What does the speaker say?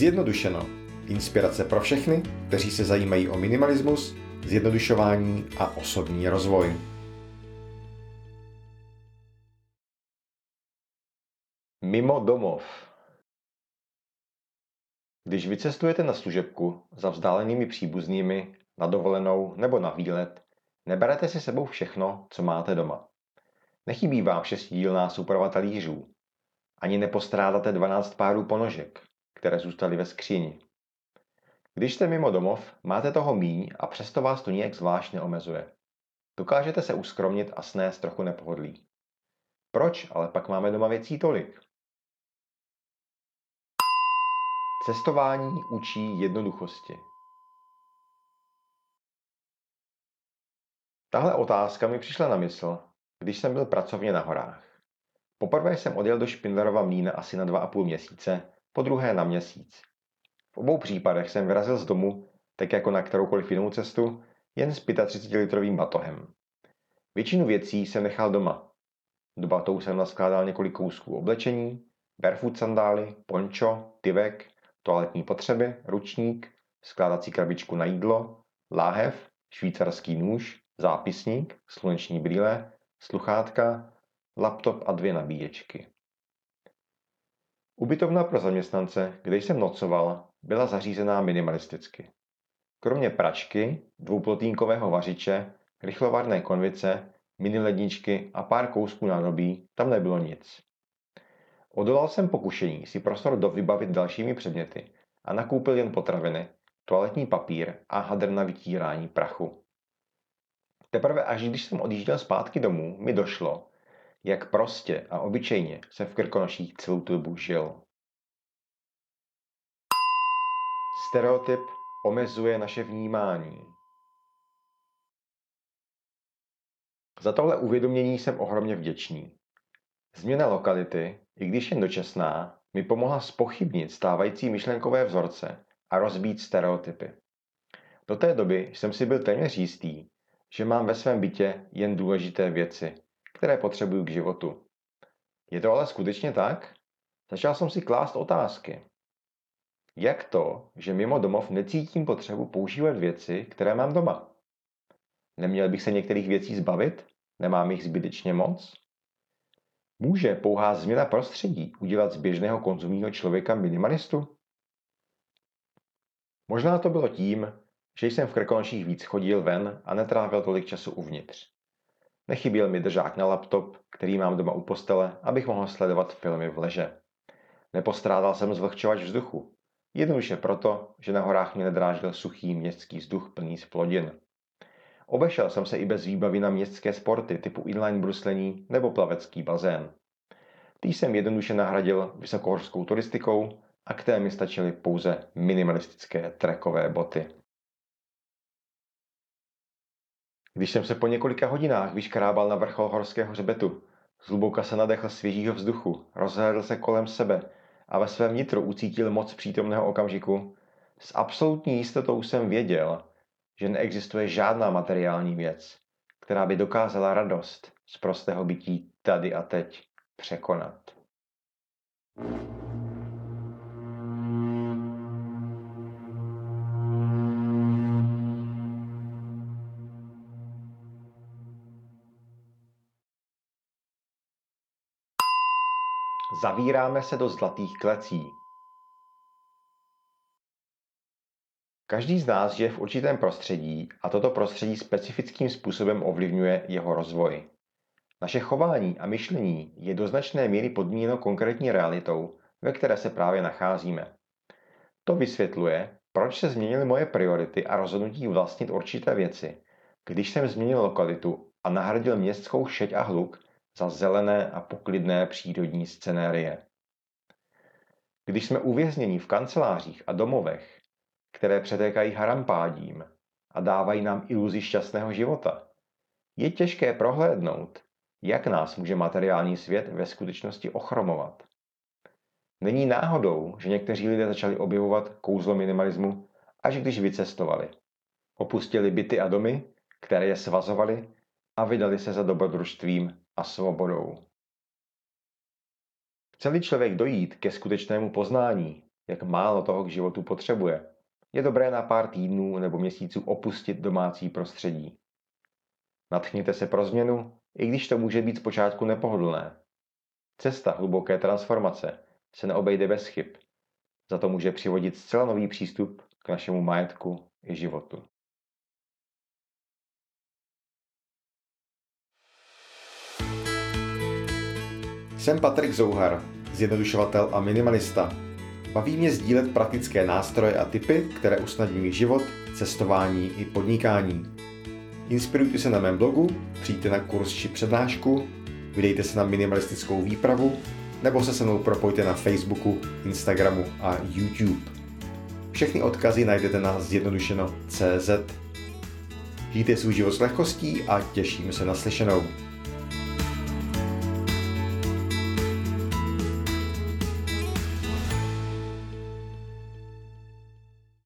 Zjednodušeno. Inspirace pro všechny, kteří se zajímají o minimalismus, zjednodušování a osobní rozvoj. Mimo domov. Když vycestujete na služebku za vzdálenými příbuznými, na dovolenou nebo na výlet, neberete si sebou všechno, co máte doma. Nechybí vám šestidílná souprava talířů. Ani nepostrádáte 12 párů ponožek, které zůstaly ve skříni. Když jste mimo domov, máte toho míň a přesto vás to nijak zvlášť neomezuje. Dokážete se uskromnit a snést trochu nepohodlí. Proč ale pak máme doma věcí tolik? Cestování učí jednoduchosti. Tahle otázka mi přišla na mysl, když jsem byl pracovně na horách. Poprvé jsem odjel do Špindlerova mlína asi na dva a půl měsíce, po druhé na měsíc. V obou případech jsem vyrazil z domu, tak jako na kteroukoliv jinou cestu, jen s 35-litrovým batohem. Většinu věcí jsem nechal doma. Do batou jsem naskládal několik kousků oblečení, barefoot sandály, pončo, tyvek, toaletní potřeby, ručník, skládací krabičku na jídlo, láhev, švýcarský nůž, zápisník, sluneční brýle, sluchátka, laptop a dvě nabíječky. Ubytovna pro zaměstnance, kde jsem nocoval, byla zařízená minimalisticky. Kromě pračky, dvouplotínkového vařiče, rychlovarné konvice, mini ledničky a pár kousků nádobí tam nebylo nic. Odolal jsem pokušení si prostor dovybavit dalšími předměty a nakoupil jen potraviny, toaletní papír a hadr na vytírání prachu. Teprve až když jsem odjížděl zpátky domů, mi došlo, jak prostě a obyčejně se v Krkonoších celou dobu žil. Stereotyp omezuje naše vnímání. Za tohle uvědomění jsem ohromně vděčný. Změna lokality, i když jen dočasná, mi pomohla spochybnit stávající myšlenkové vzorce a rozbít stereotypy. Do té doby jsem si byl téměř jistý, že mám ve svém bytě jen důležité věci, které potřebuju k životu. Je to ale skutečně tak? Začal jsem si klást otázky. Jak to, že mimo domov necítím potřebu používat věci, které mám doma? Neměl bych se některých věcí zbavit? Nemám jich zbytečně moc? Může pouhá změna prostředí udělat z běžného konzumního člověka minimalistu? Možná to bylo tím, že jsem v Krkonoších víc chodil ven a netrávil tolik času uvnitř. Nechyběl mi držák na laptop, který mám doma u postele, abych mohl sledovat filmy v leže. Nepostrádal jsem zvlhčovač vzduchu. Jednoduše proto, že na horách mě nedráždil suchý městský vzduch plný splodin. Obešel jsem se i bez výbavy na městské sporty typu inline bruslení nebo plavecký bazén. Tý jsem jednoduše nahradil vysokohorskou turistikou a k té mi stačily pouze minimalistické trekové boty. Když jsem se po několika hodinách vyškrábal na vrchol horského hřbetu, zhluboka se nadechl svěžího vzduchu, rozhlédl se kolem sebe a ve svém nitru ucítil moc přítomného okamžiku, s absolutní jistotou jsem věděl, že neexistuje žádná materiální věc, která by dokázala radost z prostého bytí tady a teď překonat. Zavíráme se do zlatých klecí. Každý z nás žije v určitém prostředí a toto prostředí specifickým způsobem ovlivňuje jeho rozvoj. Naše chování a myšlení je do značné míry podmíněno konkrétní realitou, ve které se právě nacházíme. To vysvětluje, proč se změnily moje priority a rozhodnutí vlastnit určité věci, když jsem změnil lokalitu a nahradil městskou šeť a hluk za zelené a poklidné přírodní scenérie. Když jsme uvězněni v kancelářích a domovech, které přetékají harampádím a dávají nám iluzi šťastného života, je těžké prohlédnout, jak nás může materiální svět ve skutečnosti ochromovat. Není náhodou, že někteří lidé začali objevovat kouzlo minimalismu, až když vycestovali. Opustili byty a domy, které je svazovaly a vydali se za dobrodružstvím a svobodou. Chce-li člověk dojít ke skutečnému poznání, jak málo toho k životu potřebuje, je dobré na pár týdnů nebo měsíců opustit domácí prostředí. Natchněte se pro změnu, i když to může být zpočátku nepohodlné. Cesta hluboké transformace se neobejde bez chyb. Za to může přivodit zcela nový přístup k našemu majetku i životu. Jsem Patrik Zouhar, zjednodušovatel a minimalista. Baví mě sdílet praktické nástroje a typy, které usnadňují život, cestování i podnikání. Inspirujte se na mém blogu, přijďte na kurz či přednášku, vydejte se na minimalistickou výpravu nebo se se mnou propojte na Facebooku, Instagramu a YouTube. Všechny odkazy najdete na zjednodušeno.cz. Žijte svůj život s lehkostí a těším se na slyšenou.